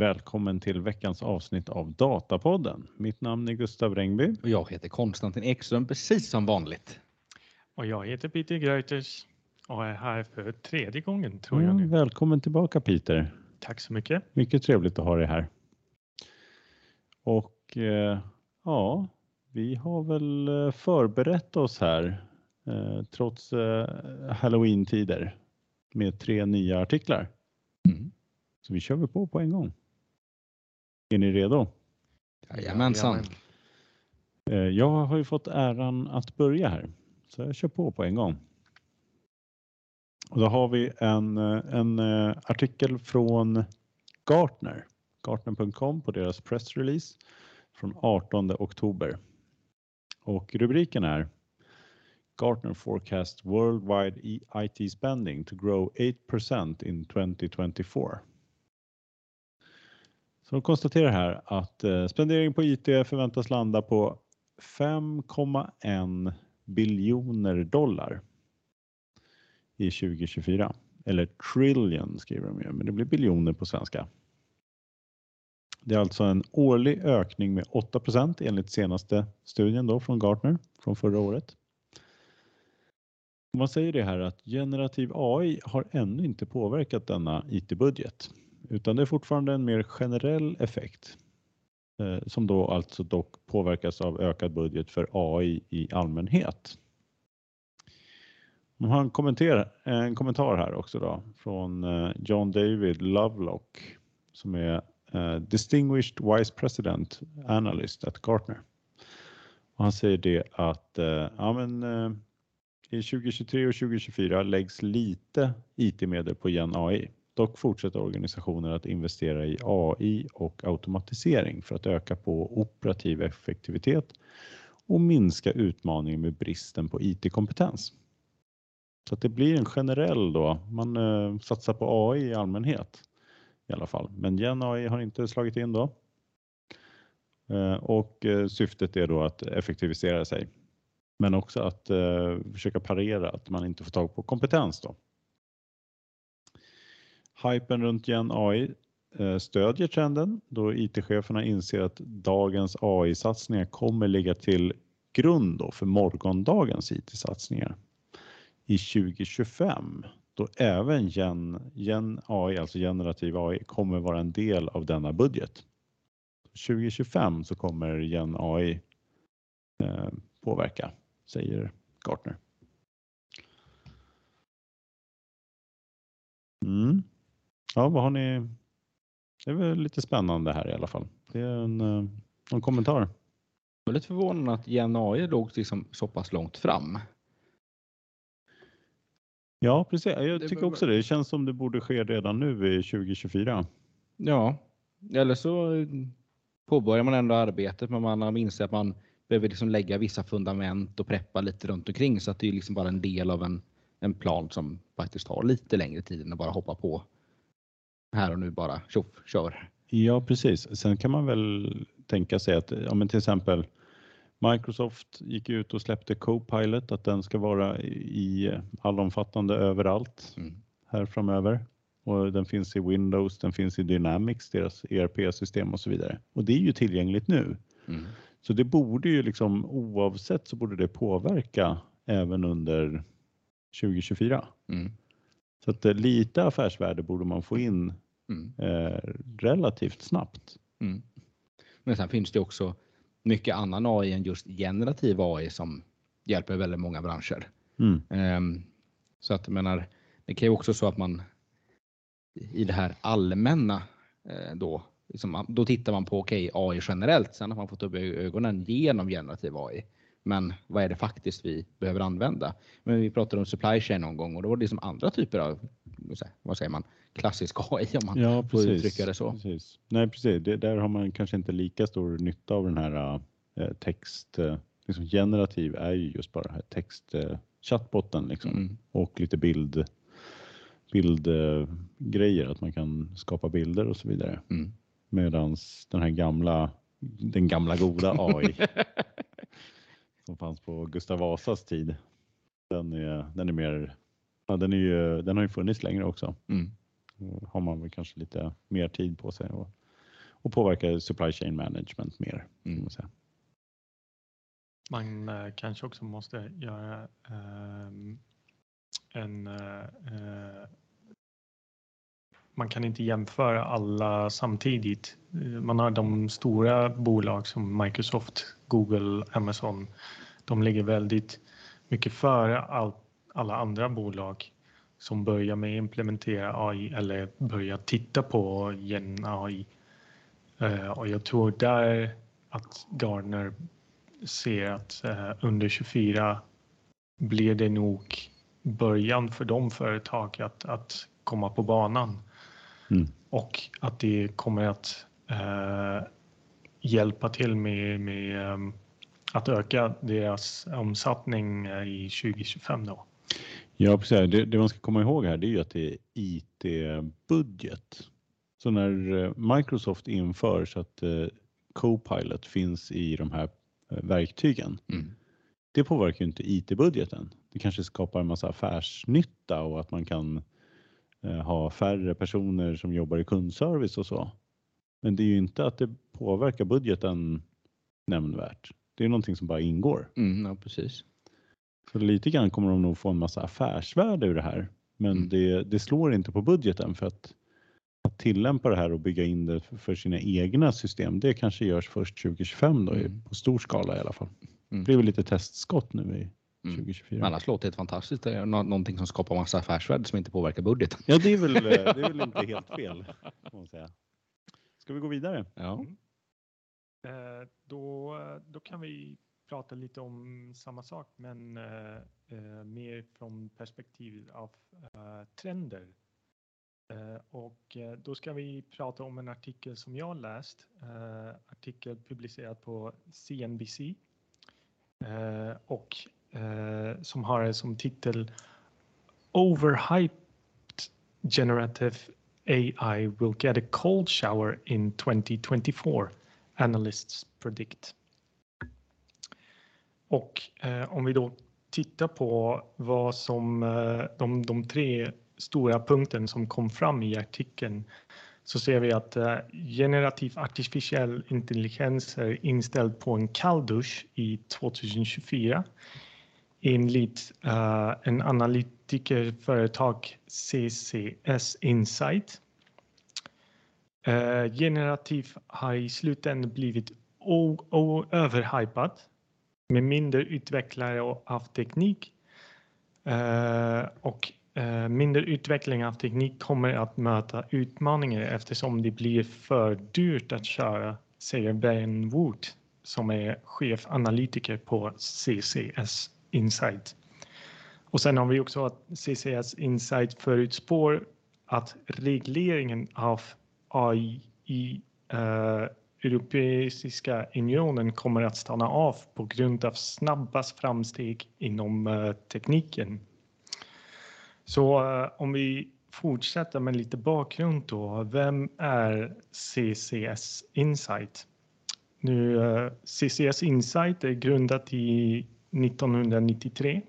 Välkommen till veckans avsnitt av Datapodden. Mitt namn är Gustav Rengby. Och jag heter Konstantin Ekström precis som vanligt. Och jag heter Peter Greuters och är här för tredje gången tror jag Mm, nu. välkommen tillbaka Peter. Tack så mycket. Mycket trevligt att ha dig här. Och eh, ja, vi har väl eh, förberett oss här eh, trots eh, halloween-tider med tre nya artiklar. Mm. Så vi kör väl på på en gång. Är ni redo? Jajamensan. Eh, Jag har ju fått äran att börja här, så jag kör på på en gång. Och då har vi en, eh, en eh, artikel från Gartner, Gartner.com på deras pressrelease från 18 oktober. Och rubriken är Gartner forecast worldwide E- IT spending to grow 8% in 2024. Så de konstaterar här att eh, spendering på IT förväntas landa på 5,1 biljoner dollar i 2024. Eller trillion skriver de ju, men det blir biljoner på svenska. Det är alltså en årlig ökning med 8% enligt senaste studien då från Gartner från förra året. Man säger det här att generativ AI har ännu inte påverkat denna IT-budget utan det är fortfarande en mer generell effekt eh, som då alltså dock påverkas av ökad budget för AI i allmänhet. Man har en kommentar, en kommentar här också då från eh, John David Lovelock som är eh, Distinguished Vice President Analyst at Gartner. Och han säger det att eh, ja, men, eh, i 2023 och 2024 läggs lite IT-medel på Gen AI. Dock fortsätter organisationer att investera i AI och automatisering för att öka på operativ effektivitet och minska utmaningen med bristen på IT-kompetens. Så att det blir en generell då, man eh, satsar på AI i allmänhet i alla fall. Men Gen AI har inte slagit in då. Eh, och eh, syftet är då att effektivisera sig. Men också att eh, försöka parera att man inte får tag på kompetens då. Hypen runt Gen AI eh, stödjer trenden då IT-cheferna inser att dagens AI-satsningar kommer ligga till grund då för morgondagens IT-satsningar i 2025 då även Gen, Gen AI, alltså generativ AI, kommer vara en del av denna budget. 2025 så kommer Gen AI eh, påverka, säger Gartner. Mm. Ja, vad har ni? Det är väl lite spännande här i alla fall. Det är en, eh, en kommentar. Jag är lite förvånad att AI låg liksom så pass långt fram. Ja, precis. Jag tycker också det. Det känns som det borde ske redan nu i 2024. Ja, eller så eh, påbörjar man ändå arbetet men man har insett att man behöver liksom lägga vissa fundament och preppa lite runt omkring så att det är liksom bara en del av en, en plan som faktiskt tar lite längre tid än att bara hoppa på här och nu bara tjoff, kör. Ja, precis. Sen kan man väl tänka sig att ja, men till exempel Microsoft gick ut och släppte Copilot, att den ska vara i allomfattande överallt Mm. här framöver. Och den finns i Windows, den finns i Dynamics, deras ERP-system och så vidare. Och det är ju tillgängligt nu. Mm. Så det borde ju liksom oavsett så borde det påverka även under 2024. Mm. Så att eh, lite affärsvärde borde man få in Mm. eh, relativt snabbt. Mm. Men sen finns det också mycket annan AI än just generativ AI som hjälper väldigt många branscher. Mm. Ehm, Så att jag menar, det kan ju också så att man i det här allmänna eh, då, liksom, då tittar man på okej AI generellt, sen har man fått upp ögonen genom generativ AI. Men vad är det faktiskt vi behöver använda? Men vi pratade om supply chain någon gång och då var det liksom andra typer av, vad säger man, klassisk AI om man Ja, får uttrycka det så. precis. Nej, precis. Det, där har man kanske inte lika stor nytta av den här eh, text, eh, liksom generativ är ju just bara här text eh, chattbotten liksom Mm. och lite bild bildgrejer, grejer, att man kan skapa bilder och så vidare. Mm. Medans den här gamla, den gamla goda AI som fanns på Gustav Vasas tid. Den är, den är mer, ja, den, är ju, den har ju funnits längre också. Mm. Då har man väl kanske lite mer tid på sig att och påverka supply chain management mer. Mm. man säga. Man eh, kanske också måste göra ehm, en... eh, eh, man kan inte jämföra alla samtidigt. Eh, Man har de stora bolag som Microsoft, Google, Amazon. De ligger väldigt mycket före all, alla andra bolag som börjar med att implementera AI eller börjar titta på gen AI. Eh, och jag tror där att Gartner ser att eh, under 24 blir det nog början för de företag att, att komma på banan Mm. och att det kommer att eh, hjälpa till med, med ehm, att öka deras omsättning eh, i 2025 då. Ja, precis. Det, det man ska komma ihåg här det är ju att det är IT-budget. Så när eh, Microsoft inför så att eh, Copilot finns i de här verktygen, Mm. det påverkar ju inte IT-budgeten. Det kanske skapar en massa affärsnytta och att man kan ha färre personer som jobbar i kundservice och så. Men det är ju inte att det påverkar budgeten nämnvärt. Det är någonting som bara ingår. Mm, ja, precis. Så lite grann kommer de nog få en massa affärsvärde ur det här. Men Mm. det, det slår inte på budgeten för att, att tillämpa det här och bygga in det för, för sina egna system. Det kanske görs först 2025 då, Mm. på stor skala i alla fall. Mm. Det blir väl lite testskott nu i Mm. 2024. Men annars låter det fantastiskt. Det är nå- någonting som skapar massa affärsvärde som inte påverkar budgeten. Ja, det är, väl, eh, det är väl inte helt fel. Man säga. Ska vi gå vidare? Ja. Eh, Då, då kan vi prata lite om samma sak men eh, eh, mer från perspektiv av eh, trender. Eh, och eh, då ska vi prata om en artikel som jag läst, eh, artikel publicerad på CNBC eh, och eh, som har som titel Overhyped generative AI will get a cold shower in 2024 analysts predict. Och eh, om vi då tittar på vad som eh, de, de tre stora punkten som kom fram i artikeln så ser vi att eh, generativ artificiell intelligens är inställd på en kalldusch i 2024 enligt uh, eh, en analytikerföretag CCS Insight. Uh, generativ har i slutändan blivit överhypat med mindre utvecklare av teknik. uh, och uh, mindre utveckling av teknik kommer att möta utmaningar eftersom det blir för dyrt att köra, säger Ben Wood som är chefanalytiker på CCS Insight. Och sen har vi också att CCS Insight förutspår att regleringen av AI i eh, Europeiska unionen kommer att stanna av på grund av snabbast framsteg inom eh, tekniken. Så eh, om vi fortsätter med lite bakgrund då. Vem är CCS Insight? Nu, eh, CCS Insight är grundat i 1993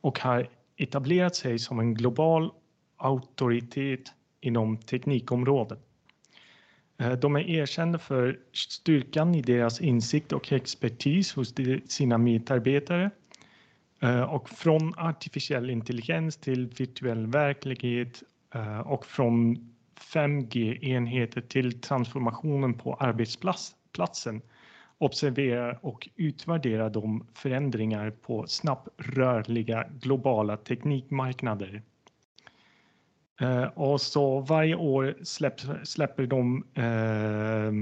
och har etablerat sig som en global auktoritet inom teknikområdet. Eh, de är erkända för styrkan i deras insikt och expertis hos sina medarbetare. Eh, och från artificiell intelligens till virtuell verklighet eh, och från 5G-enheter till transformationen på arbetsplatsen observerar och utvärderar de förändringar på snabbt rörliga globala teknikmarknader. Eh, och så varje år släpper, släpper de eh,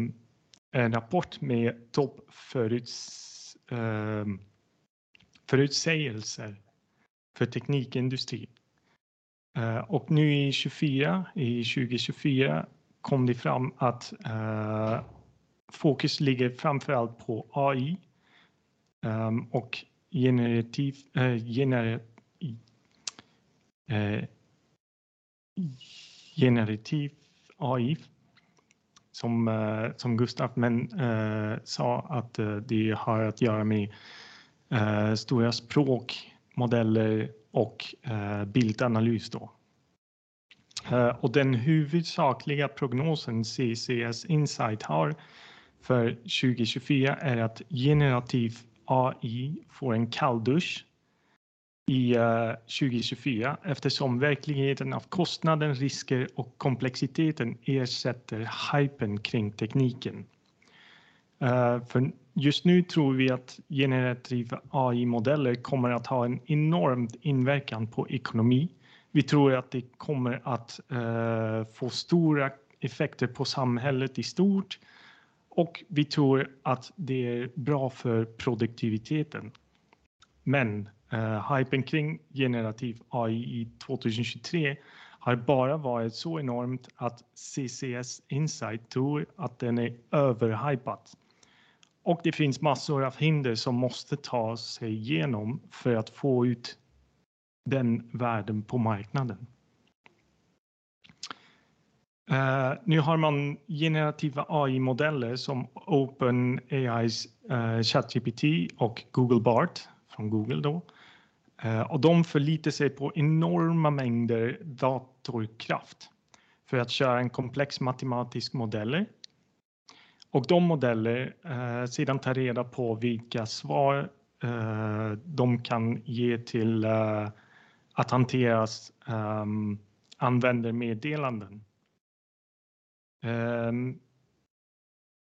en rapport med toppförutsägelser eh, förutsägelser för teknikindustrin. Eh, och nu i 24, i 2024 kom det fram att eh, fokus ligger framförallt på AI um, ehm, och generativ, eh, gener, eh, generativ AI som, eh, som Gustav men, eh, sa att eh, det har att göra med eh, stora språkmodeller och eh, bildanalys. Då. Eh, och den huvudsakliga prognosen CCS Insight har för 2024 är att generativ AI får en kalldusch i eh, 2024 eftersom verkligheten av kostnaden, risker och komplexiteten ersätter hypen kring tekniken. Eh, för just nu tror vi att generativa AI-modeller kommer att ha en enorm inverkan på ekonomi. Vi tror att det kommer att eh, få stora effekter på samhället i stort och vi tror att det är bra för produktiviteten. Men eh, hypen kring generativ AI i 2023 har bara varit så enormt att CCS Insight tror att den är överhypad. Och det finns massor av hinder som måste ta sig igenom för att få ut den värden på marknaden. Eh, nu har man generativa AI-modeller som OpenAI's eh, ChatGPT och Google Bart från Google då. Eh, och de förlitar sig på enorma mängder datorkraft för att köra en komplex matematisk modeller. Och de modeller sedan tar reda på vilka svar de kan ge till att hanteras ehm, användarmeddelanden. Ehm,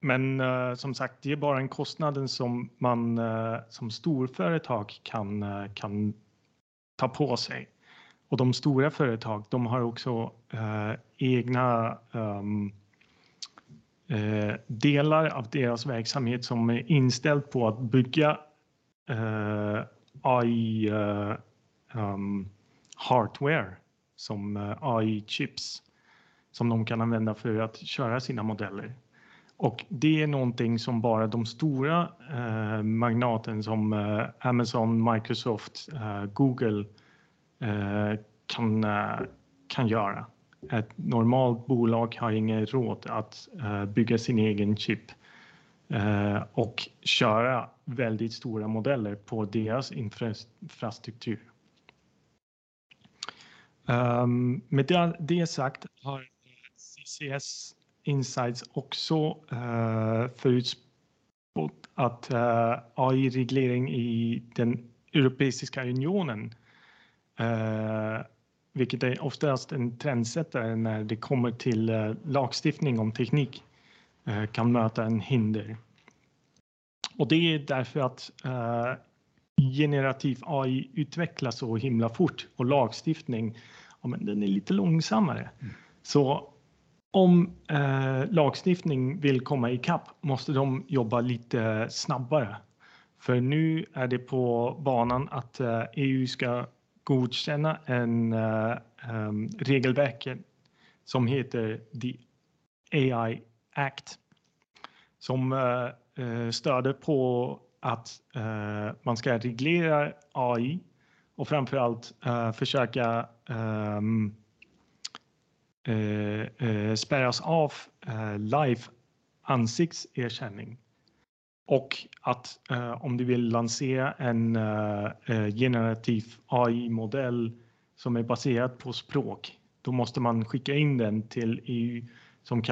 men eh, som sagt, det är bara en kostnad som man eh, som storföretag eh, kan ta på sig. Och de stora företag, de har också egna ehm, delar av deras verksamhet som är inställd på att bygga AI-hardware ehm, som AI-chips som de kan använda för att köra sina modeller. Och det är någonting som bara de stora eh, magnaten som eh, Amazon, Microsoft, eh, Google kan göra. Ett normalt bolag har ingen råd att bygga sin egen chip och köra väldigt stora modeller på deras infrastruktur. Ehm, med det sagt har CCS Insight också förutspått att AI-reglering i den Europeiska unionen, vilket är oftast en trendsättare när det kommer till lagstiftning om teknik, kan möta en hinder. Och det är därför att generativ AI utvecklas så himla fort och lagstiftning, ja men den är lite långsammare. Så om eh, lagstiftning vill komma ikapp måste de jobba lite snabbare. För nu är det på banan att eh, EU ska godkänna en eh, ehm, regelverk som heter The AI Act. Som stöder på att man ska reglera AI och framför allt försöka ehm, Eh, eh, spärras av eh, live ansiktserkänning. Och att om du vill lansera en generativ AI-modell som är baserad på språk, då måste man skicka in den till EU som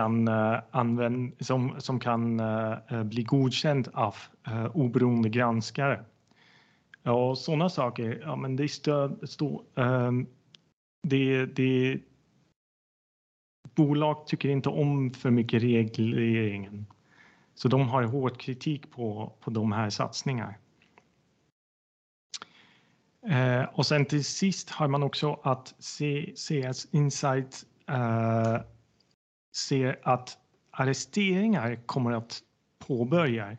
kan bli godkänd av oberoende granskare. Och sådana saker, ja men det står, det bolag tycker inte om för mycket regleringen. Så de har hård kritik på de här satsningarna. Eh, och sen till sist har man också att CS Insight eh, ser att arresteringar kommer att påbörja.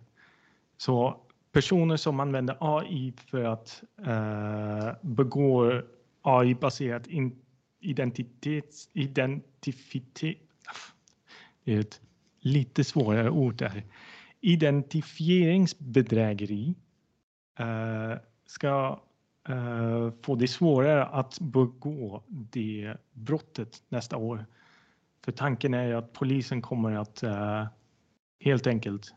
Så personer som använder AI för att eh, begå AI-baserat identitets... Identifitet... det är ett lite svårare ord där, identifieringsbedrägeri eh, ska eh, få det svårare att begå det brottet nästa år. För tanken är ju att polisen kommer att eh, helt enkelt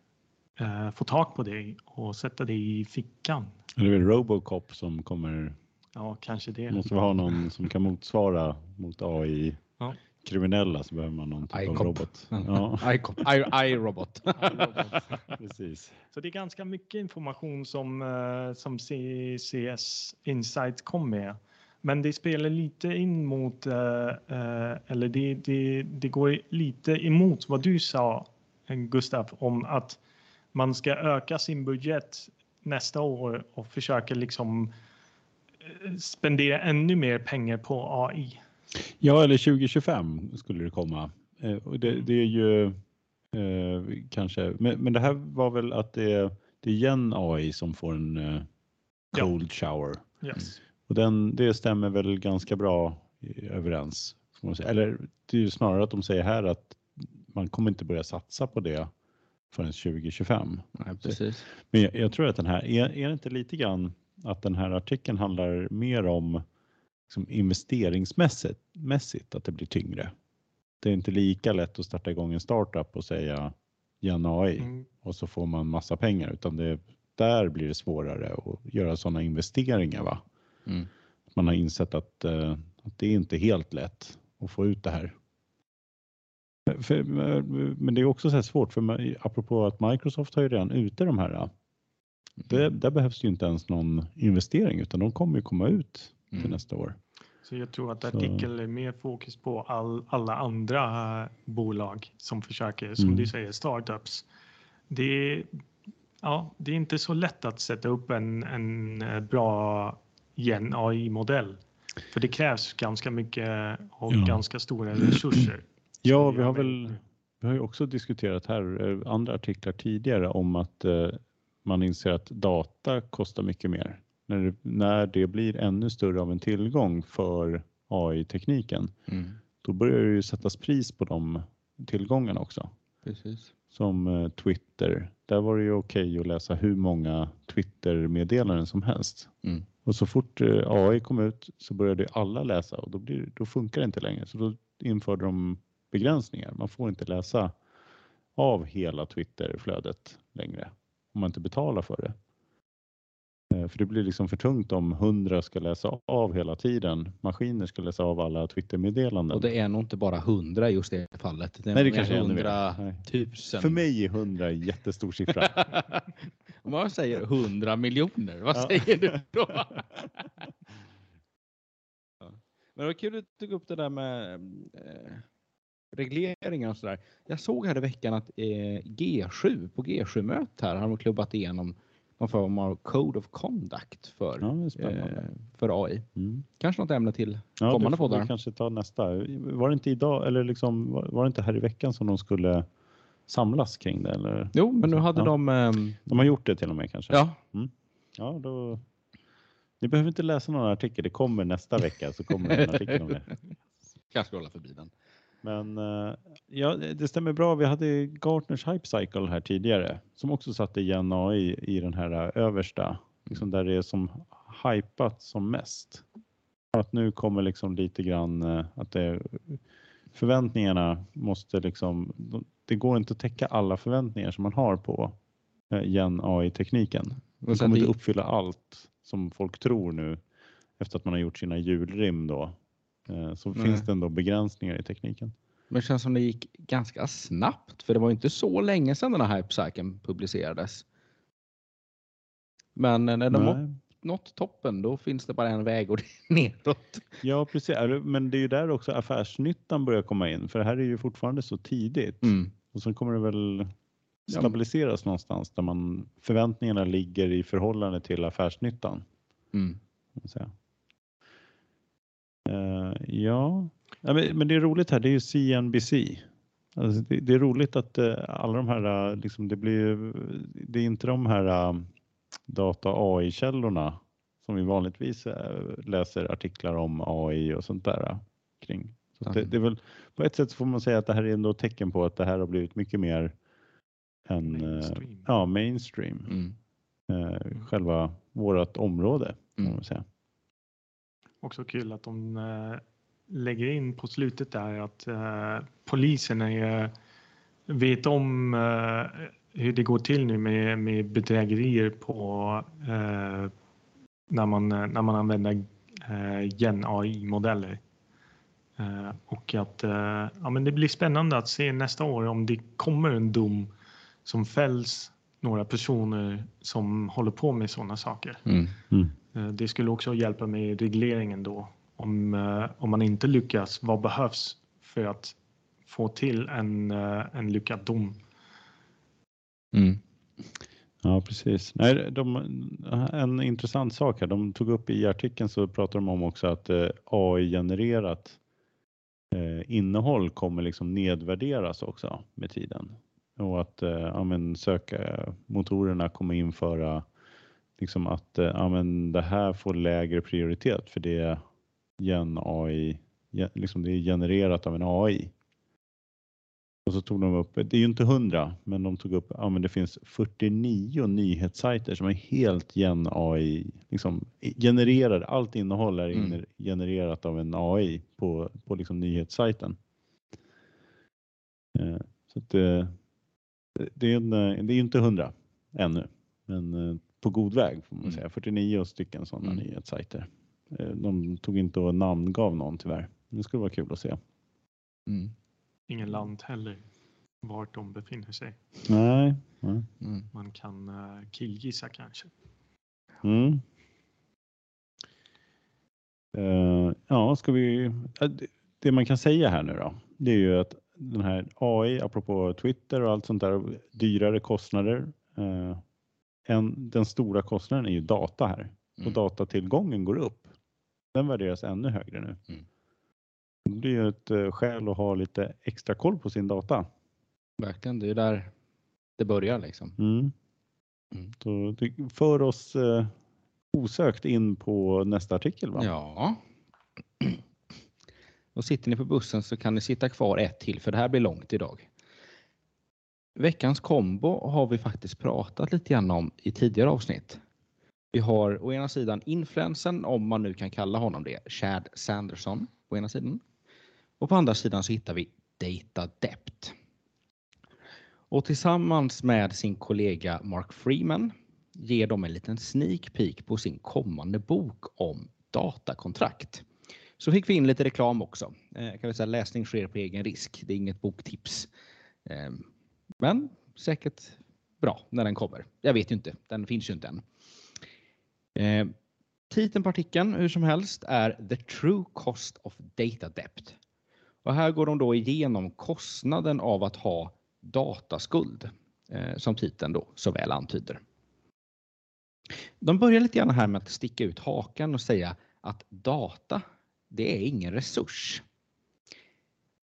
få tag på dig och sätta dig i fickan. Är väl Robocop som kommer? Ja, kanske det. Måste vi ha någon som kan motsvara mot AI? Ja. kriminella så behöver man någon typ av robot. Ja, iCop, iRobot. precis. Så det är ganska mycket information som, eh, som CCS Insight kom med. Men det spelar lite in mot, eh, eh, eller det, det, det går lite emot vad du sa, Gustav, om att man ska öka sin budget nästa år och försöka liksom eh, spendera ännu mer pengar på AI. Ja, eller 2025 skulle det komma. Eh, det, det är ju eh, kanske, men, men det här var väl att det är, det är Gen AI som får en eh, Ja. cold shower. Yes. Och den, det stämmer väl ganska bra överens. Eller det är ju snarare att de säger här att man kommer inte börja satsa på det förrän 2025. Nej, precis. Men jag, jag tror att den här, är, är det inte lite grann att den här artikeln handlar mer om liksom investeringsmässigt, mässigt, att det blir tyngre. Det är inte lika lätt att starta igång en startup och säga AI Mm. och så får man massa pengar utan det, där blir det svårare att göra sådana investeringar. Va? Mm. Man har insett att, eh, att det är inte helt lätt att få ut det här. För, men det är också så här svårt för apropå att Microsoft har ju redan ute de här. Det, där behövs ju inte ens någon investering utan de kommer ju komma ut till Mm. nästa år. Så jag tror att artikeln är mer fokus på all, alla andra eh, bolag som försöker, som Mm. du säger, startups. Det är, ja, det är inte så lätt att sätta upp en, en eh, bra gen AI-modell. För det krävs ganska mycket och Ja. ganska stora resurser. Ja, vi har väl vi har ju också diskuterat här eh, andra artiklar tidigare om att eh, man inser att data kostar mycket mer. När det, när det blir ännu större av en tillgång för AI-tekniken, Mm. då börjar det ju sättas pris på de tillgångarna också. Precis. Som eh, Twitter, där var det ju okej att läsa hur många Twitter-meddelanden som helst. Mm. Och så fort eh, AI kom ut så började alla läsa och då, blir, då funkar det inte längre. Så då införde de begränsningar. Man får inte läsa av hela Twitterflödet längre om man inte betalar för det. Eh, För det blir liksom för tungt om hundra ska läsa av hela tiden. Maskiner ska läsa av alla Twittermeddelanden. Och det är nog inte bara hundra just det fallet. Det är Nej, det kanske är hundra tusen. För mig är hundra en jättestor siffra. Om jag säger 100 miljoner, vad Ja. säger du då? Men det var kul att du tog upp det där med eh, regleringar och sådär. Jag såg här i veckan att eh, G7, på G7-mötet här, har de klubbat igenom någon form av Code of Conduct för, Ja, eh, för AI. Mm. Kanske något ämne till Ja, kommande poddar. kanske ta nästa. Var det inte idag eller liksom, var var det inte här i veckan som de skulle samlas kring det? Eller? Jo, men nu hade Ja. de... ehm, De har gjort det till och med kanske? ja, Ja, då... Ni behöver inte läsa någon artikel, det kommer nästa vecka så kommer det en artikel om det. jag scrollar förbi den. Men eh, ja, det stämmer bra. Vi hade Gartners Hype Cycle här tidigare som också satte igen AI i den här eh, översta, liksom där det är som hypat som mest. Att nu kommer liksom lite grann eh, att det, förväntningarna måste liksom, de- det går inte att täcka alla förväntningar som man har på gen AI-tekniken. Det kommer inte uppfylla allt som folk tror nu efter att man har gjort sina julrim då. Eh, Så Nej. finns det ändå begränsningar i tekniken. Men det känns som det gick ganska snabbt för det var inte så länge sedan den här hypecykeln publicerades. Men när de har nått toppen då finns det bara en väg och det är neråt. Ja, precis. Men det är ju där också affärsnyttan börjar komma in, för det här är ju fortfarande så tidigt. Mm. Och sen kommer det väl Ja. stabiliseras någonstans där man förväntningarna ligger i förhållande till affärsnyttan. Mm. Eh, ja, Ja, men, men det är roligt här, det är ju CNBC. Alltså det, det är roligt att eh, alla de här, eh, liksom, det blir, det är inte de här data AI-källorna som vi vanligtvis läser artiklar om AI och sånt där kring. Så att det, Mm. det är väl, på ett sätt så får man säga att det här är ändå tecken på att det här har blivit mycket mer än Mainstream. ja, mainstream. Mm. Själva vårt område kan Mm. man säga. Också kul att de eh, lägger in på slutet där att eh, polisen är, vet om eh, hur det går till nu med, med bedrägerier på när, man, när man använder gen AI-modeller. Och att ja, men det blir spännande att se nästa år om det kommer en dom som fälls några personer som håller på med sådana saker. Mm. Mm. Det skulle också hjälpa med regleringen då. Om, eh, om man inte lyckas, vad behövs för att få till en, eh, en lyckad dom? Mm. Ja, precis. Nej, de, en intressant sak här, de tog upp i artikeln så pratar de om också att eh, AI-genererat eh, innehåll kommer liksom nedvärderas också med tiden. Och att eh, ja, men sökmotorerna kommer införa liksom att eh, ja, men det här får lägre prioritet för det är gen AI, liksom det är genererat av en AI. Och så tog de upp, det är ju inte 100, men de tog upp, ja men det finns 49 nyhetssajter som är helt gen AI, liksom genererade, allt innehåll är Mm. genererat av en AI på, på liksom nyhetssajten. Eh, Så att det, det är eh, ju inte 100 ännu, men eh, på god väg får man Mm. säga. 49 stycken sådana Mm. nyhetssajter. Eh, De tog inte och namngav någon tyvärr. Det skulle vara kul att se. Mm. Ingen land heller, vart de befinner sig. Nej. nej. Mm. Man kan uh, killgissa kanske. Mm. Eh, ja, ska vi... det- man kan säga här nu då, det är ju att den här AI, apropå Twitter och allt sånt där, dyrare kostnader. eh, en, den stora kostnaden är ju data här och Mm. datatillgången går upp. Den värderas ännu högre nu. Mm. Det blir ju ett eh, skäl att ha lite extra koll på sin data. Verkligen, det är där det börjar liksom. Mm. Mm. Så det för oss eh, osökt in på nästa artikel va? Ja. Och sitter ni på bussen så kan ni sitta kvar ett till för det här blir långt idag. Veckans kombo har vi faktiskt pratat lite grann om i tidigare avsnitt. Vi har å ena sidan influensen, om man nu kan kalla honom det, Chad Sanderson på ena sidan. Och på andra sidan så hittar vi Data Dept. Och tillsammans med sin kollega Mark Freeman ger de en liten sneak peek på sin kommande bok om datakontrakt. Så fick vi in lite reklam också. Eh, kan vi säga, läsning sker på egen risk. Det är inget boktips. Ehm, men säkert bra när den kommer. Jag vet ju inte, den finns ju inte än. Eh, titeln på artikeln hur som helst är The True Cost of Data Debt. Och här går de då igenom kostnaden av att ha dataskuld eh, som titeln då så väl antyder. De börjar lite grann här med att sticka ut hakan och säga att data, det är ingen resurs.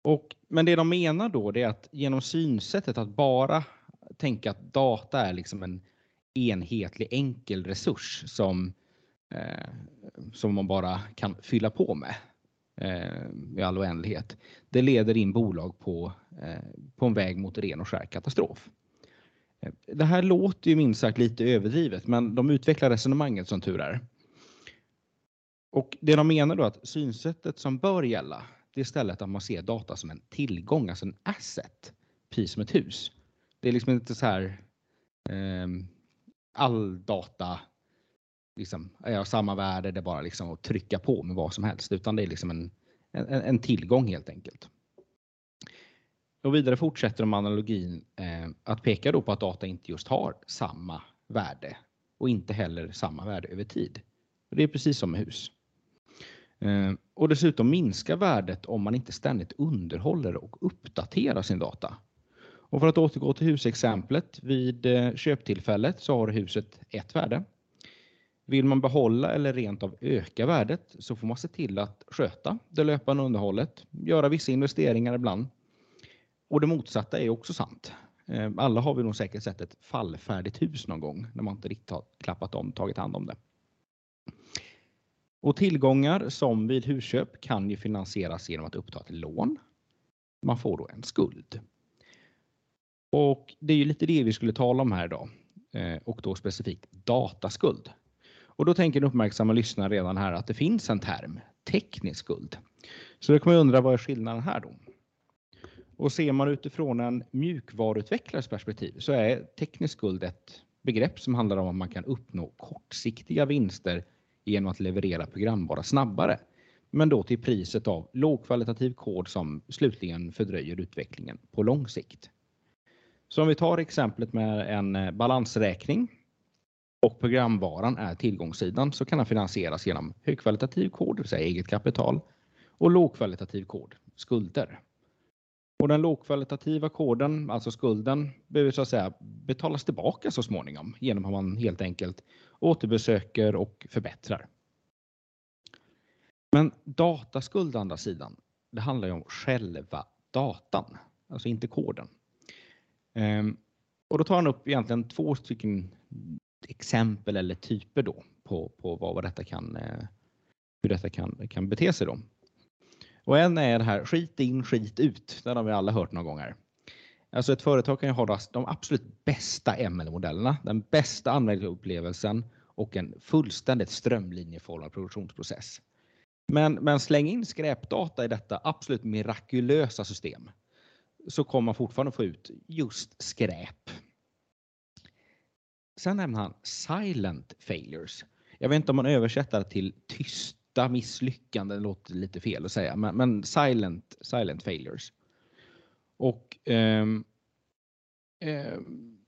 Och, men det de menar då det är att genom synsättet att bara tänka att data är liksom en enhetlig enkel resurs som, eh, som man bara kan fylla på med eh, i all oändlighet. Det leder in bolag på, eh, på en väg mot ren och skär katastrof. Eh, det här låter ju minst sagt lite överdrivet, men de utvecklar resonemanget som tur är. Och det de menar då att synsättet som bör gälla, det är istället att man ser data som en tillgång, alltså en asset, precis som ett hus. Det är liksom inte så här eh, all data liksom, är av samma värde, det är bara liksom att trycka på med vad som helst, utan det är liksom en, en, en tillgång helt enkelt. Och vidare fortsätter de analogin eh, att peka då på att data inte just har samma värde och inte heller samma värde över tid. Och det är precis som med hus. Eh, och dessutom minskar värdet om man inte ständigt underhåller och uppdaterar sin data. Och för att återgå till husexemplet, vid eh, köptillfället så har huset ett värde. Vill man behålla eller rent av öka värdet så får man se till att sköta det löpande underhållet, göra vissa investeringar ibland. Och det motsatta är också sant. Eh, alla har vi nog säkert sett ett fallfärdigt hus någon gång när man inte riktigt har klappat om, tagit hand om det. Och tillgångar som vid husköp kan ju finansieras genom att uppta ett lån. Man får då en skuld. Och det är ju lite det vi skulle tala om här idag eh, och då specifikt dataskuld. Och då tänker den uppmärksamma lyssnare redan här att det finns en term, teknisk skuld. Så då kommer jag undra vad är skillnaden här då? Och ser man utifrån en mjukvaruutvecklares perspektiv så är teknisk skuld ett begrepp som handlar om att man kan uppnå kortsiktiga vinster genom att leverera programvara snabbare. Men då till priset av lågkvalitativ kod som slutligen fördröjer utvecklingen på lång sikt. Så om vi tar exemplet med en eh, balansräkning och programvaran är tillgångssidan så kan den finansieras genom högkvalitativ kod, det vill säga eget kapital och lågkvalitativ kod, skulder. Och den lågkvalitativa koden, alltså skulden, behöver så att säga betalas tillbaka så småningom genom att man helt enkelt återbesöker och förbättrar. Men dataskuld å andra sidan, det handlar ju om själva datan, alltså inte koden. Ehm, och då tar han upp egentligen två stycken exempel eller typer då på, på vad, detta kan, eh, hur detta kan, kan bete sig. Då. Och en är det här skit in, skit ut. Den har vi alla hört några gånger. Alltså ett företag kan ju ha de absolut bästa ML-modellerna, den bästa användarupplevelsen och en fullständigt strömlinjeformad produktionsprocess. Men, men släng in skräpdata i detta absolut mirakulösa system så kommer man fortfarande få ut just skräp. Sen nämner han silent failures. Jag vet inte om man översätter till tyst tysta misslyckanden, låter lite fel att säga, men, men silent, silent failures. Och um, um,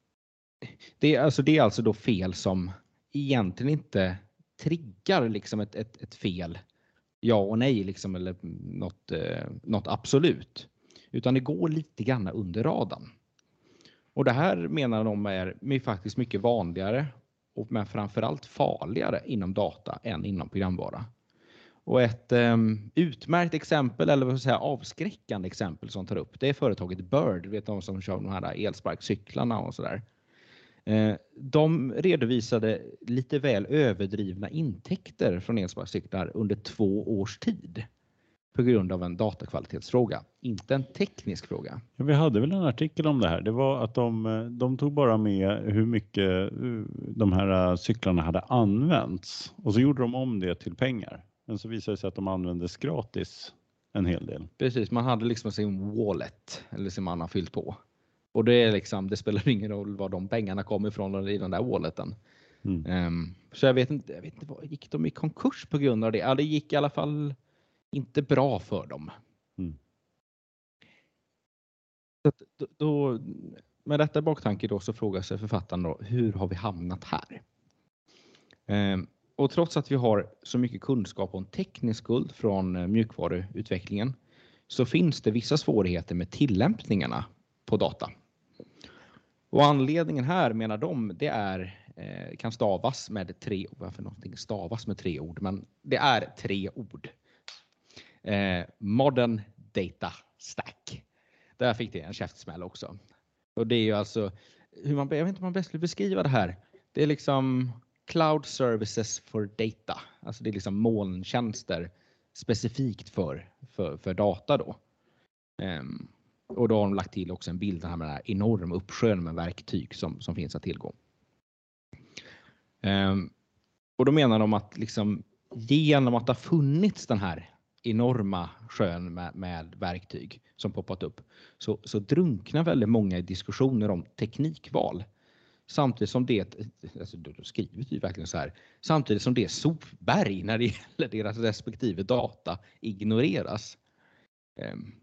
det, är alltså, det är alltså då fel som egentligen inte triggar liksom ett, ett, ett fel ja och nej liksom, eller något, eh, något absolut. Utan det går lite grann under radarn. Och det här menar de är faktiskt mycket vanligare och men framförallt farligare inom data än inom programvara. Och ett um, utmärkt exempel, eller vad säga, avskräckande exempel som tar upp, det är företaget Bird, vet de som kör de här elsparkcyklarna och sådär. Eh, de redovisade lite väl överdrivna intäkter från elsparkcyklar under två års tid på grund av en datakvalitetsfråga, inte en teknisk fråga. Ja, vi hade väl en artikel om det här. Det var att de, eh, de tog bara med hur mycket eh, de här eh, cyklarna hade använts och så gjorde de om det till pengar. Men så visade det sig att de användes gratis en hel del. Precis, man hade liksom sin wallet eller som man har fyllt på. Och det är liksom, det spelar ingen roll var de pengarna kommer ifrån i den där walleten. Mm. Um, så jag vet inte, jag vet inte, gick de i konkurs på grund av det? Ja, det gick i alla fall inte bra för dem. Mm. Så då, då, med detta baktanke då så frågar sig författaren då, hur har vi hamnat här? Um, och trots att vi har så mycket kunskap om teknisk skuld från eh, mjukvaruutvecklingen så finns det vissa svårigheter med tillämpningarna på data. Och anledningen här menar de, det är eh, kan stavas med tre, varför någonting stavas med tre ord, men det är tre ord. Eh, modern Data Stack. Där fick det en käftsmäll också. Och det är ju alltså, hur man, jag vet inte hur man bäst vill beskriva det här. Det är liksom Cloud Services for Data. Alltså det är liksom molntjänster specifikt för, för, för data då. Um, och då har de lagt till också en bild här med den här enorma uppsjön med verktyg som, som finns att tillgå. Um, och då menar de att liksom genom att det har funnits den här enorma sjön med, med verktyg som poppat upp så, så drunknar väldigt många i diskussioner om teknikval. Samtidigt som det, alltså då skriver vi verkligen så här, samtidigt som det sopberg när det gäller deras respektive data ignoreras. Um,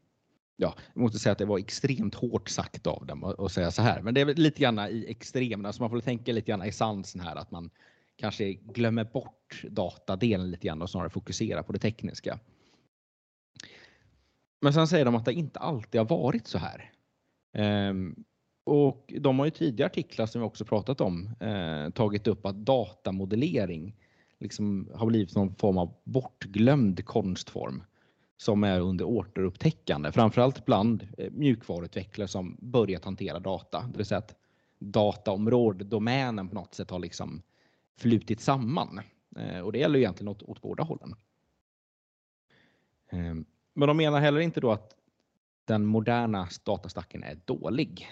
ja, jag måste säga att det var extremt hårt sagt av dem att säga så här, men det är lite grann i extremerna, så man får tänka lite grann i sansen här att man kanske glömmer bort datadelen lite grann och snarare fokuserar på det tekniska. Men sen säger de att det inte alltid har varit så här. Um, och de har ju tidigare artiklar som vi också pratat om eh, tagit upp att datamodellering liksom har blivit någon form av bortglömd konstform som är under återupptäckande, framförallt bland eh, mjukvaruutvecklare som börjat hantera data. Det vill säga att dataområdet, domänen på något sätt har liksom flutit samman. Eh, och det gäller egentligen åt, åt båda hållen. Eh, men de menar heller inte då att den moderna datastacken är dålig.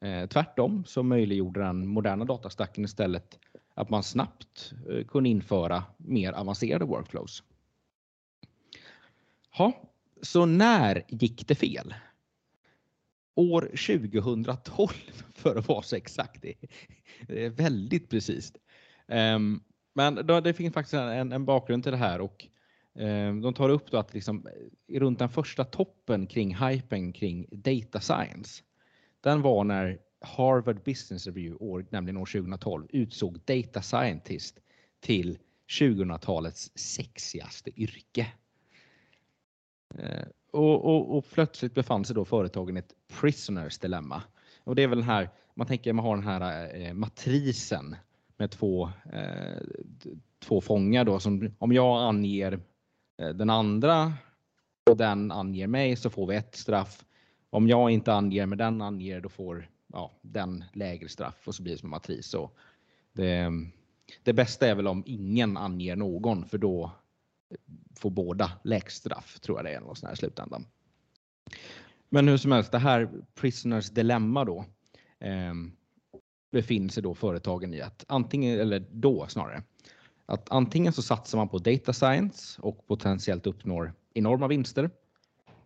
Eh, tvärtom så möjliggjorde den moderna datastacken istället att man snabbt eh, kunde införa mer avancerade workflows. Ha, så när gick det fel? År 2012 för att vara så exakt. Det är väldigt precis. Um, men då, det finns faktiskt en, en bakgrund till det här och ehm, de tar upp då att liksom, eh, runt den första toppen kring hypen kring data science. Den var när Harvard Business Review, år, nämligen år 2012, utsåg data scientist till 2000-talets sexigaste yrke. Eh, och, och, och, plötsligt befann sig då företagen i ett prisoners dilemma. Och det är väl den här, man tänker man har den här eh, matrisen med två, eh, två fångar då som om jag anger eh, den andra och den anger mig så får vi ett straff. Om jag inte anger men den anger då får ja, den lägre straff och så blir det som en matris. Så det, det bästa är väl om ingen anger någon för då får båda lägst straff tror jag det är någon sån här slutändan. Men hur som helst, det här prisoners dilemma då eh, befinner sig då företagen i att antingen, eller då snarare, att antingen så satsar man på data science och potentiellt uppnår enorma vinster.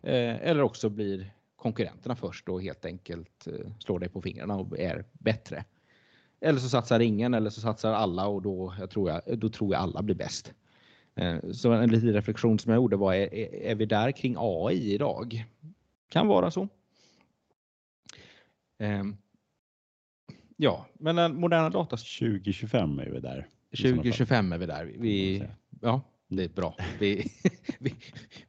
Eh, eller också blir konkurrenterna först och helt enkelt eh, slår dig på fingrarna och är bättre. Eller så satsar ingen eller så satsar alla och då, jag tror, jag, då tror jag alla blir bäst. Eh, så en liten reflektion som jag gjorde var, är, är vi där kring AI idag? Kan vara så. Ehm, ja, men den moderna data... 2025 är vi där. 2025 är vi där. Vi, ja, det är bra. Vi, vi,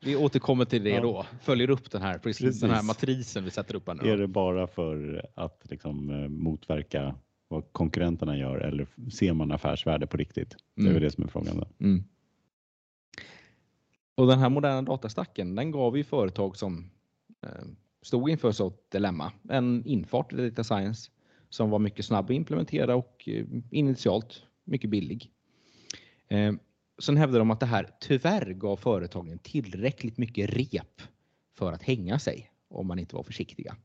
vi återkommer till det ja. då. Följer upp den här, Precis. den här matrisen vi sätter upp här nu. Är det bara för att liksom eh, motverka vad konkurrenterna gör eller ser man affärsvärde på riktigt? Det är mm. det som är frågan. Mm. Och den här moderna datastacken, den gav ju företag som eh, stod inför ett dilemma en infart i data science som var mycket snabb att implementera och eh, initialt mycket billig. Sen hävdar de att det här tyvärr gav företagen tillräckligt mycket rep för att hänga sig om man inte var försiktiga.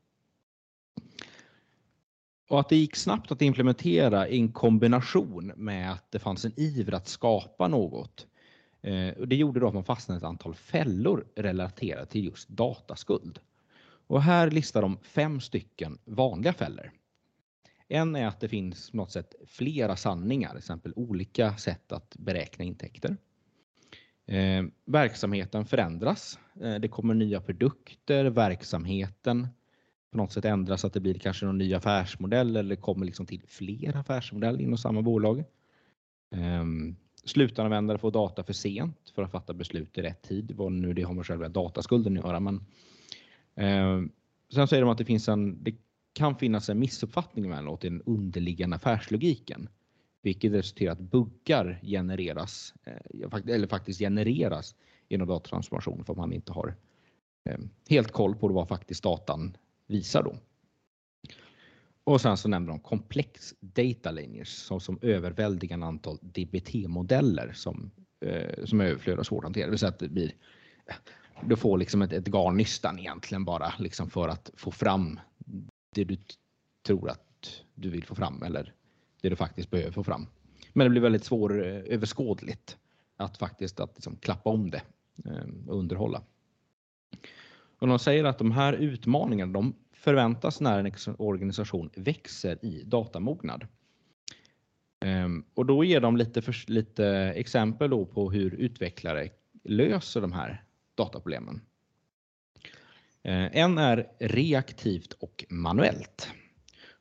Och att det gick snabbt att implementera i en kombination med att det fanns en iver att skapa något Eh, det gjorde då att man fastnade i ett antal fällor relaterat till just dataskuld. Och här listar de fem stycken vanliga fällor. En är att det finns på något sätt flera sanningar, till exempel olika sätt att beräkna intäkter. Eh, verksamheten förändras. Eh, det kommer nya produkter, verksamheten på något sätt ändras så att det blir kanske någon ny affärsmodell eller kommer liksom till fler affärsmodeller inom samma bolag. Eh, slutanvändare får data för sent för att fatta beslut i rätt tid. Vad nu det har med själva dataskulden att göra. Men, eh, sen säger de att det finns en, det kan finnas en missuppfattning emellanåt i den underliggande affärslogiken. Vilket resulterar i att buggar genereras, eh, eller faktiskt genereras genom datatransformation för att man inte har ehm, helt koll på vad faktiskt datan visar då. Och sen så nämner de komplex data lineage som, som överväldigande antal DBT-modeller som, eh, som är och svårhanterade. Det vill säga att det blir, eh, du får liksom ett, ett garnnystan egentligen bara liksom för att få fram det du tror att du vill få fram eller det du faktiskt behöver få fram. Men det blir väldigt svåröverskådligt eh, att faktiskt att liksom klappa om det ehm, och underhålla. Och de säger att de här utmaningarna de förväntas när en organisation växer i datamognad. Ehm, och då ger de lite, för, lite exempel då på hur utvecklare löser de här dataproblemen. Eh, en är reaktivt och manuellt.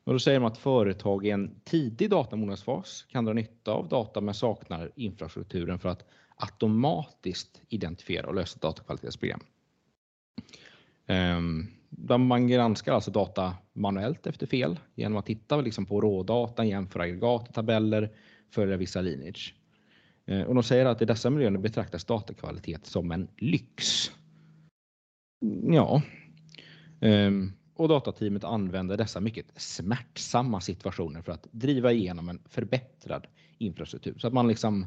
Och då säger de att företag i en tidig datamognadsfas kan dra nytta av data men saknar infrastrukturen för att automatiskt identifiera och lösa datakvalitetsproblem. Ehm, man granskar alltså data manuellt efter fel genom att titta liksom på rådata, jämföra aggregat, och tabeller, följa vissa lineage. Eh, och de säger att i dessa miljöer betraktas datakvalitet som en lyx. Ja. Ehm, och datateamet använder dessa mycket smärtsamma situationer för att driva igenom en förbättrad infrastruktur. Så att man liksom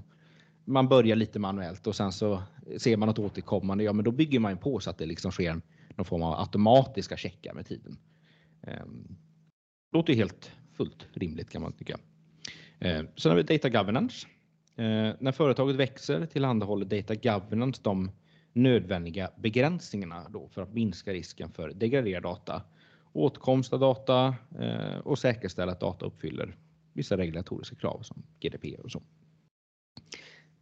man börjar lite manuellt och sen så ser man något återkommande. Ja, men då bygger man på så att det liksom sker någon form av automatiska checkar med tiden. Ehm, låter helt fullt rimligt kan man tycka. Ehm, sen har vi Data Governance. När företaget växer tillhandahåller Data Governance de nödvändiga begränsningarna då för att minska risken för degraderad data, åtkomst av data eh, och säkerställa att data uppfyller vissa regulatoriska krav som GDPR och så.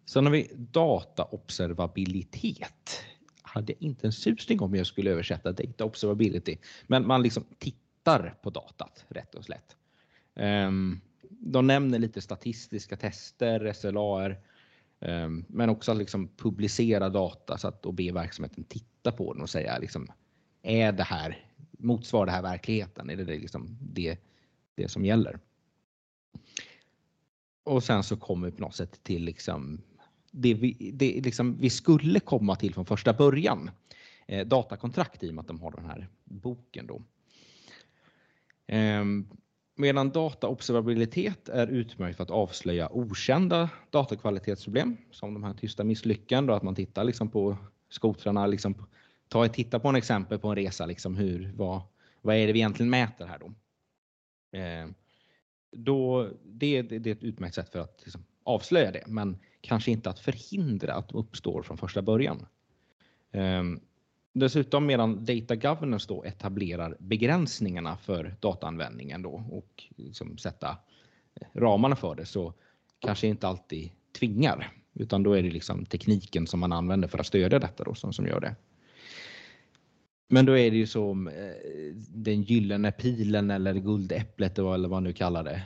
Sen har vi dataobservabilitet. Hade jag inte en susning om jag skulle översätta data observability, men man liksom tittar på datat rätt och slätt. Ehm, de nämner lite statistiska tester, SLAR, Ehm, men också att liksom publicera data så att och be verksamheten titta på den och säga liksom, är det här, motsvarar det här verkligheten? Är det liksom det, det som gäller? Och sen så kommer vi på något sätt till liksom det vi, det liksom vi skulle komma till från första början. Eh, datakontrakt i och med att de har den här boken då. Ehm, medan dataobservabilitet är utmärkt för att avslöja okända datakvalitetsproblem som de här tysta misslyckandena. att man tittar liksom på skotrarna, liksom, ta ett titta på en exempel på en resa, liksom hur, vad, vad är det vi egentligen mäter här då? Eh, då det, det, det, är ett utmärkt sätt för att liksom, avslöja det, men kanske inte att förhindra att de uppstår från första början. Um, dessutom medan Data Governance då etablerar begränsningarna för dataanvändningen då och liksom sätta eh, ramarna för det så kanske inte alltid tvingar utan då är det liksom tekniken som man använder för att stödja detta då som, som gör det. Men då är det ju som eh, den gyllene pilen eller guldäpplet eller vad man nu kallar det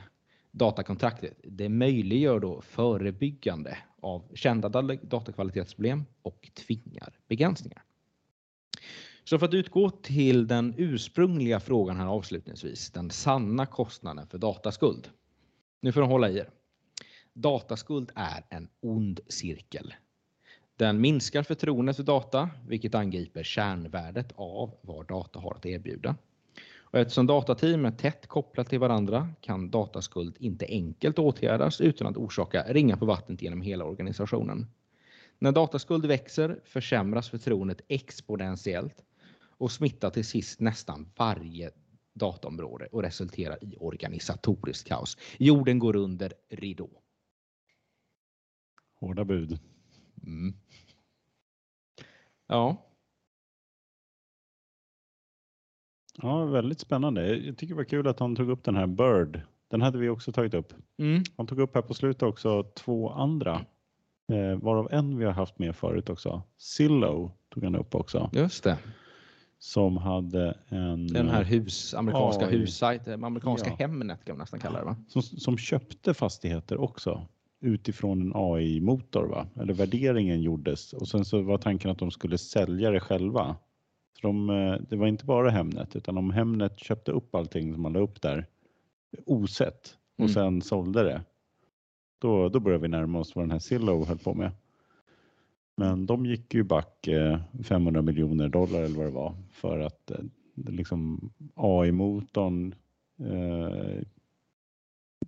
datakontraktet. Det möjliggör då förebyggande av kända datakvalitetsproblem och tvingar begränsningar. Så för att utgå till den ursprungliga frågan här avslutningsvis, den sanna kostnaden för dataskuld. Nu får de hålla i er. Dataskuld är en ond cirkel. Den minskar förtroendet för data, vilket angriper kärnvärdet av vad data har att erbjuda. Och eftersom datateam är tätt kopplat till varandra kan dataskuld inte enkelt åtgärdas utan att orsaka ringa på vattnet genom hela organisationen. När dataskuld växer försämras förtroendet exponentiellt och smittar till sist nästan varje dataområde och resulterar i organisatoriskt kaos. Jorden går under ridå. Hårda bud. Mm. Ja, Ja, väldigt spännande. Jag tycker det var kul att han tog upp den här Bird. Den hade vi också tagit upp. mm. Han tog upp här på slutet också två andra, eh, varav en vi har haft med förut också. Zillow tog han upp också, just det. Som hade en Den här hus, amerikanska Oj. hussajten, amerikanska Ja. Hemnet kan man nästan kalla det va? som, som köpte fastigheter också utifrån en AI-motor, va? Eller värderingen gjordes och sen så var tanken att de skulle sälja det själva. Så de, eh, det var inte bara Hemnet utan om Hemnet köpte upp allting som man la upp där osett och Mm. sen sålde det. Då, då börjar vi närma oss vad den här Zillow höll på med. Men de gick ju back eh, 500 miljoner dollar eller vad det var för att eh, liksom AI-motorn eh,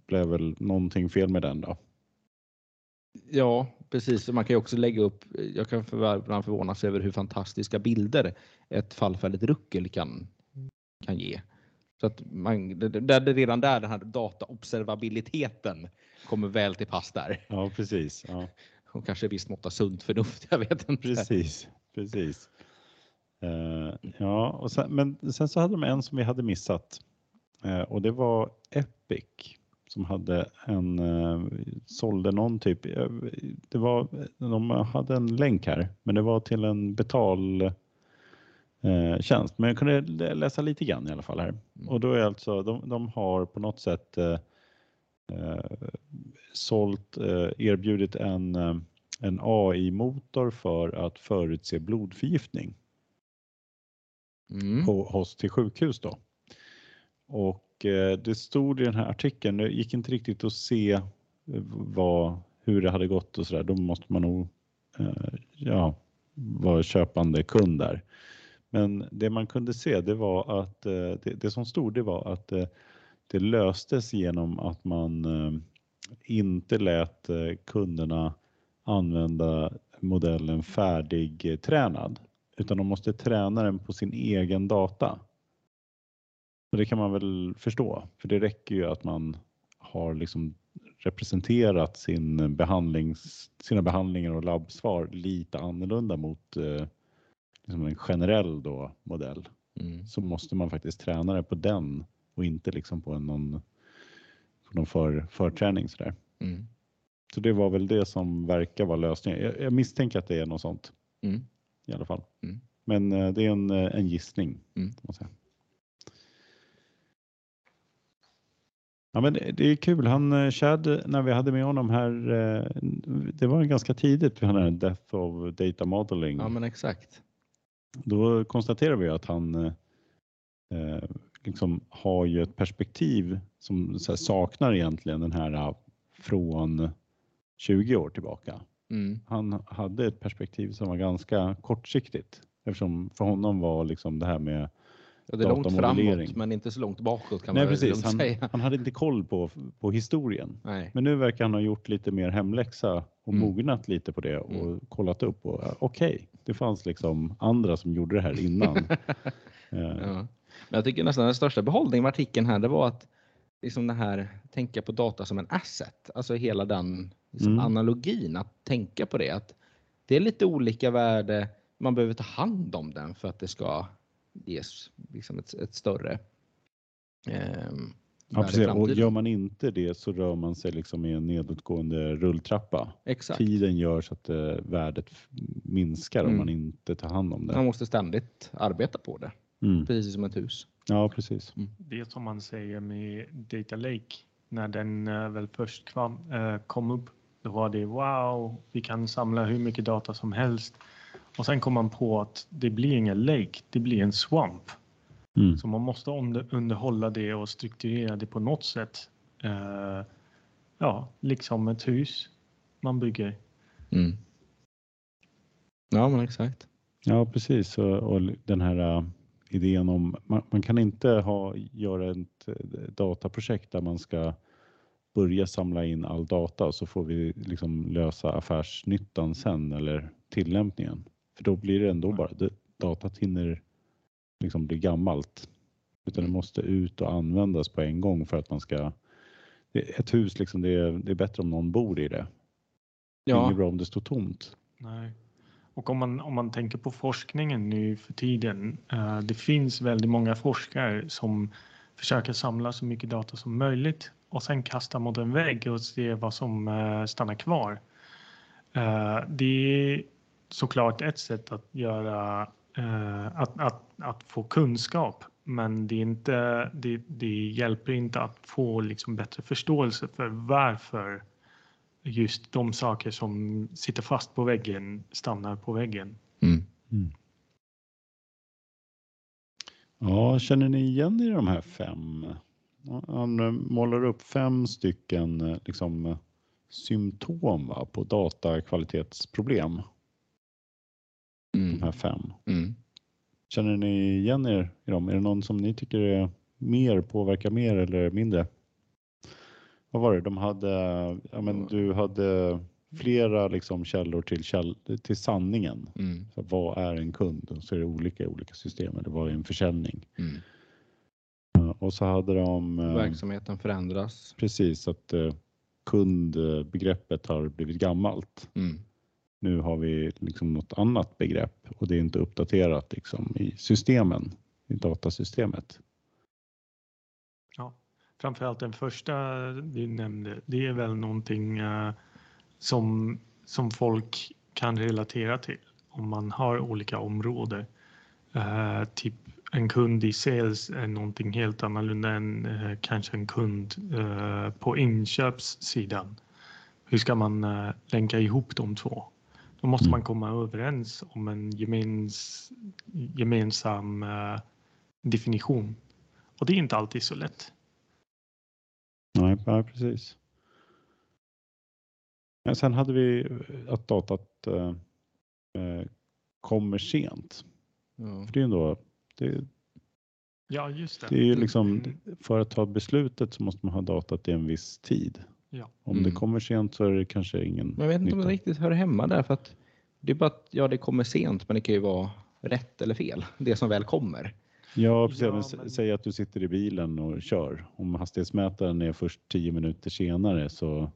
blev väl någonting fel med den då. Ja, precis. Man kan ju också lägga upp, jag kan ibland förvånas över hur fantastiska bilder ett fallfärdigt ruckel kan, kan ge. Så att man, det, det, redan där den här dataobservabiliteten kommer väl till pass där. Ja, precis. Ja, Och kanske visst mått av sunt förnuft, jag vet inte. precis, precis. Eh, ja, och sen, men sen så hade de en som vi hade missat eh, och det var Epic som hade en, eh, sålde någon typ, det var, de hade en länk här, men det var till en betal eh, tjänst. Men jag kunde lä- läsa lite grann i alla fall här. Och då är alltså, de, de har på något sätt eh, sålt, eh, erbjudit en, eh, en AI-motor för att förutse blodförgiftning Mm. hos till sjukhus då. Och eh, det stod i den här artikeln, det gick inte riktigt att se eh, vad, hur det hade gått och sådär. Då måste man nog eh, ja, vara köpande kund där. Men det man kunde se det var att eh, det, det som stod det var att eh, det löstes genom att man eh, inte lät eh, kunderna använda modellen färdigtränad utan de måste träna den på sin egen data. Och det kan man väl förstå, för det räcker ju att man har liksom representerat sin behandlings, sina behandlingar och labbsvar lite annorlunda mot eh, liksom en generell då modell. Mm. Så måste man faktiskt träna det på den och inte liksom på någon, på någon för, förträning sådär. Mm. Så det var väl det som verkar vara lösningen. Jag, jag misstänker att det är något sånt Mm. i alla fall. Mm. Men eh, det är en, eh, en gissning. Mm. Ja, men det är kul. Han, eh, Chad, när vi hade med honom här, det var ganska tidigt vi hade Death of Data Modeling. Ja men exakt. Då konstaterar vi att han eh, liksom har ju ett perspektiv som saknar egentligen den här eh, från 20 år tillbaka. Mm. Han hade ett perspektiv som var ganska kortsiktigt eftersom för honom var liksom det här med Ja, det är långt framåt men inte så långt bakåt kan Nej man precis, han, säga. han hade inte koll på, på historien. Nej. Men nu verkar han ha gjort lite mer hemläxa och Mm. mognat lite på det och Mm. kollat upp och ja, okej, det fanns liksom andra som gjorde det här innan. Eh, Ja. Men jag tycker nästan den största behållningen med artikeln här det var att liksom det här tänka på data som en asset, alltså hela den liksom Mm. analogin att tänka på det. Att det är lite olika värde, man behöver ta hand om den för att det ska ges liksom ett, ett större ehm, Ja, precis. Och gör man inte det så rör man sig liksom i en nedåtgående rulltrappa. Exakt. Tiden gör så att eh, värdet minskar om Mm. man inte tar hand om Man det. måste ständigt arbeta på det, Mm. precis som ett hus. Ja, precis. Det som man säger med Data Lake, när den eh, väl först eh, kom upp, då var det wow, vi kan samla hur mycket data som helst. Och sen kom man på att det blir ingen lake, det blir en swamp. Mm. Så man måste under, underhålla det och strukturera det på något sätt. Eh, ja, liksom ett hus man bygger. Mm. Ja, men exakt. Ja, precis. Och, och den här idén om man, man kan inte ha, göra ett äh, dataprojekt där man ska börja samla in all data och så får vi liksom lösa affärsnyttan sen eller tillämpningen. För då blir det ändå bara, det, datat hinner liksom bli gammalt. Utan det måste ut och användas på en gång för att man ska, ett hus liksom, det är, det är bättre om någon bor i det. Det är Ja, inget bra om det står tomt. Nej. Och om man, om man tänker på forskningen nu för tiden. eh, det finns väldigt många forskare som försöker samla så mycket data som möjligt och sen kasta mot en vägg och se vad som eh, stannar kvar. Eh, det är såklart ett sätt att göra eh, att, att, att få kunskap men det, är inte, det, det hjälper inte att få liksom bättre förståelse för varför just de saker som sitter fast på väggen stannar på väggen. mm. Ja, känner ni igen i de här fem? Han eh, målar upp fem stycken eh, liksom, eh, symptom va, på datakvalitetsproblem. De Mm. här fem. Mm. Känner ni igen er i dem? Är det någon som ni tycker är mer, påverkar mer eller mindre? Vad var det? De hade, ja men du hade flera liksom källor till, käll, till sanningen. Mm. Så vad är en kund? Och så är det olika i olika system. Eller vad är en försäljning? Mm. Och så hade de eh, Verksamheten förändras. precis att eh, kundbegreppet har blivit gammalt. Mm. Nu har vi liksom något annat begrepp och det är inte uppdaterat liksom i systemen, i datasystemet. Ja. Framförallt den första du nämnde, det är väl någonting eh, som, som folk kan relatera till om man har olika områden. Uh, typ en kund i sales är någonting helt annorlunda än uh, kanske en kund uh, på inköpssidan. Hur ska man länka ihop de två? Då måste man komma överens om en gemens, gemensam definition. Och det är inte alltid så lätt. Nej, ja, precis. Men sen hade vi eh, att datat eh, eh, kommer sent. Ja. För det är ändå, det, Ja, just det. det är ju liksom, Mm. för att ta beslutet så måste man ha datat i en viss tid. Ja. Om det Mm. kommer sent så är det kanske ingen Men jag vet inte om det nytta. riktigt hör hemma där för att det är bara att ja, det kommer sent, men det kan ju vara rätt eller fel. Det som väl kommer. Ja, precis. Ja, men Säg att du sitter i bilen och kör. Om hastighetsmätaren är först 10 minuter senare så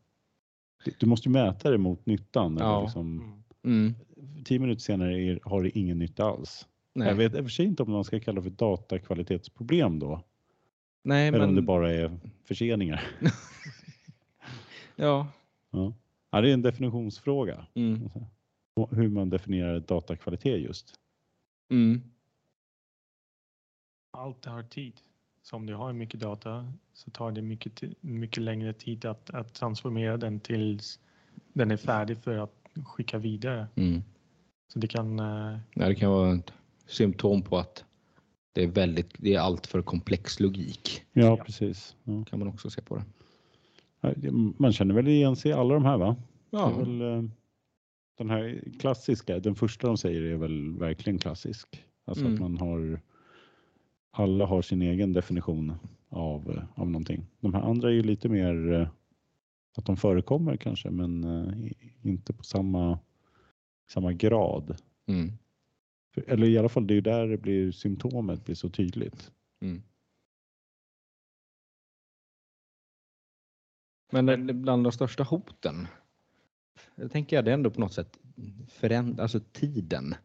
du måste ju mäta det mot nyttan. Ja. Liksom, Mm. Mm. 10 minuter senare har det ingen nytta alls. Nej, Jag vet i och för sig inte om man ska kalla det för datakvalitetsproblem då. Nej eller om men det bara är förseningar. ja, Ja. Ja, det är en definitionsfråga. Mm. Och Hur man definierar datakvalitet just. Mm. Allt har tid. Så om du har mycket data så tar det mycket, mycket längre tid att, att transformera den tills den är färdig för att skicka vidare. Mm. Så det kan... eh, Ja, det kan vara ett symptom på att det är väldigt, det är allt för komplex logik. Ja, precis. Ja. Kan man också se på det. Man känner väl igen sig i alla de här va? Det är Ja, väl, eh, den här klassiska, den första de säger är väl verkligen klassisk. Alltså Mm. att man har, alla har sin egen definition av, eh, av någonting. De här andra är ju lite mer eh, att de förekommer kanske men eh, inte på samma, samma grad. mm. Eller i alla fall det är ju där det blir symptomet blir så tydligt. Mm. Men bland de största hoten, jag tänker jag det är ändå på något sätt föränd- alltså tiden.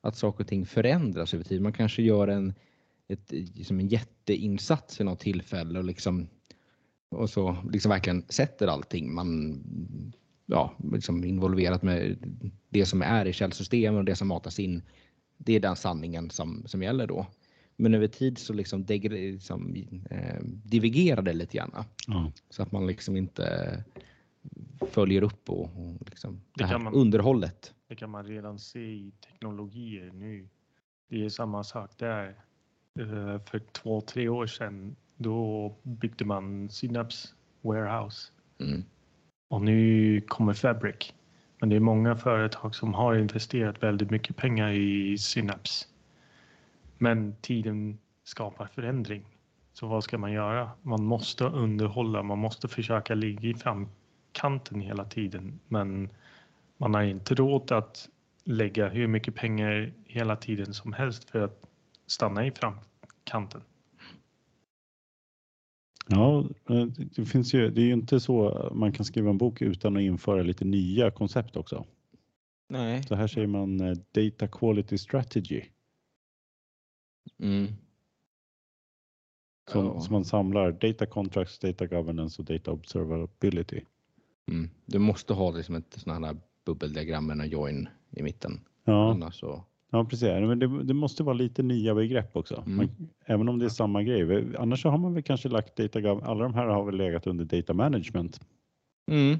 Att saker och ting förändras över tid. Man kanske gör en, ett, liksom en jätteinsats vid något tillfälle och liksom och så liksom verkligen sätter allting. Man ja, liksom involverat med det som är i källsystemen och det som matas in. Det är den sanningen som, som gäller då. Men över tid så liksom, degre- liksom eh, divergerar det lite grann. Ja. Så att man liksom inte följer upp och, och liksom det, Det här man- underhållet. Det kan man redan se i teknologier nu. Det är samma sak där. Eh, För två, tre år sedan då byggde man Synapse Warehouse Mm. och nu kommer Fabric. Men det är många företag som har investerat väldigt mycket pengar i Synapse. Men tiden skapar förändring. Så vad ska man göra? Man måste underhålla, man måste försöka ligga i framkanten hela tiden. Men man har inte råd att lägga hur mycket pengar hela tiden som helst för att stanna i framkanten. Ja, det finns ju, det är ju inte så man kan skriva en bok utan att införa lite nya koncept också. Nej. Så här säger man eh, Data Quality Strategy. Mm. Som, Ja. som man samlar Data Contracts, Data Governance och Data Observability. Mm. Du måste ha liksom ett sånt här bubbeldiagram med en join i mitten. Ja, Annars så. Ja precis. Men det, det måste vara lite nya begrepp också. Mm. Man, även om det är samma grej. Annars så har man väl kanske lagt Data Alla de här har väl legat under Data Management. Mm.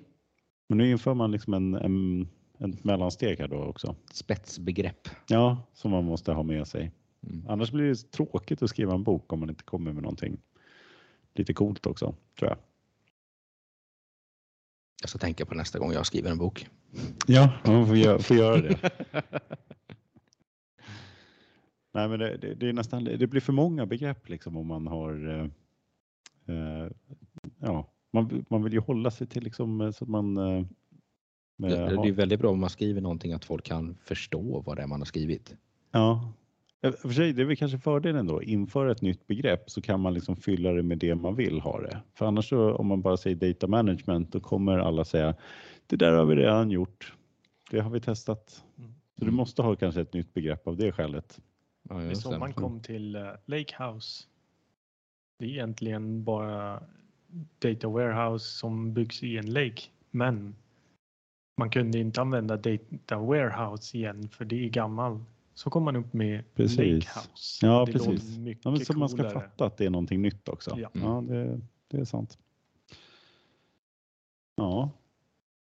Men nu inför man liksom en, en, en mellansteg här då också. Spetsbegrepp. Ja, som man måste ha med sig. Mm. Annars blir det tråkigt att skriva en bok om man inte kommer med någonting lite coolt också, tror jag. Jag ska tänka på nästa gång jag skriver en bok. Ja, man får göra, får göra det. Nej, men det, det, det är nästan, det blir för många begrepp liksom om man har, eh, eh, ja, man, man vill ju hålla sig till liksom eh, så att man eh, Det, det är väldigt bra om man skriver någonting att folk kan förstå vad det är man har skrivit. Ja, för sig, det är väl kanske fördelen då. Inför ett nytt begrepp så kan man liksom fylla det med det man vill ha det. För annars så om man bara säger data management då kommer alla säga det där har vi redan gjort. Det har vi testat. Mm. Så du måste ha kanske ett nytt begrepp av det skälet. Ja, Det det. man kom till eh, Lakehouse. Det är egentligen bara Data Warehouse som byggs i en lake. Men man kunde inte använda Data Warehouse igen för det är gammal. Så kom man upp med Precis. Lakehouse. Ja, det precis. mycket Ja, men så man ska coolare. fatta att det är någonting nytt också. Ja. Ja, det, det är sant. Ja,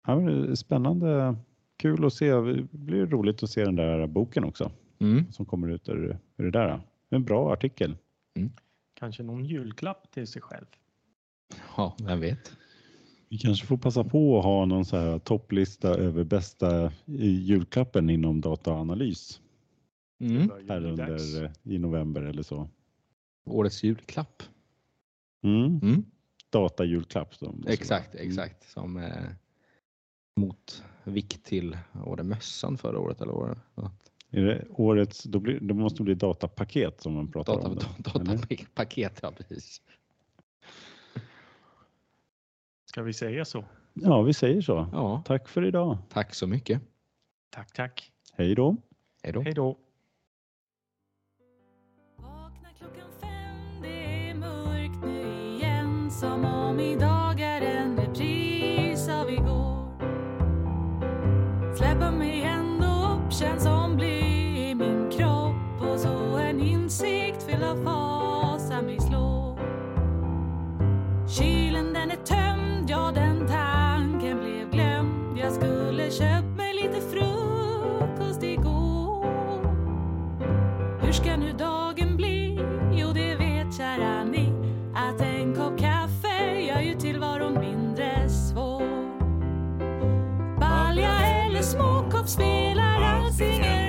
ja spännande. Kul att se. Det blir roligt att se den där boken också Mm. som kommer ut ur, ur det där. En bra artikel. Kanske någon julklapp till sig själv. Ja, vem vet. Vi kanske får passa på att ha någon så här topplista över bästa i julklappen inom dataanalys Mm. Här under eh, i november eller så. Årets julklapp. Mm. Mm. Datajulklapp. Exakt, vara. exakt. Som eh, motvikt till var det mössan förra året eller? Är det årets, då, blir, då måste det bli datapaket som man pratar Data, om. Datapaket, ja precis. Ska vi säga så? Ja, vi säger så. Ja, Tack för idag. tack så mycket. Tack, tack. Hej då. Hej då. tömd, ja den tanken blev glömd. Jag skulle köpt mig lite frukost igår. Hur ska nu dagen bli? Jo, det vet kära ni att en kopp kaffe gör ju tillvaron mindre svår. Balja eller småkopp spelar alls ingen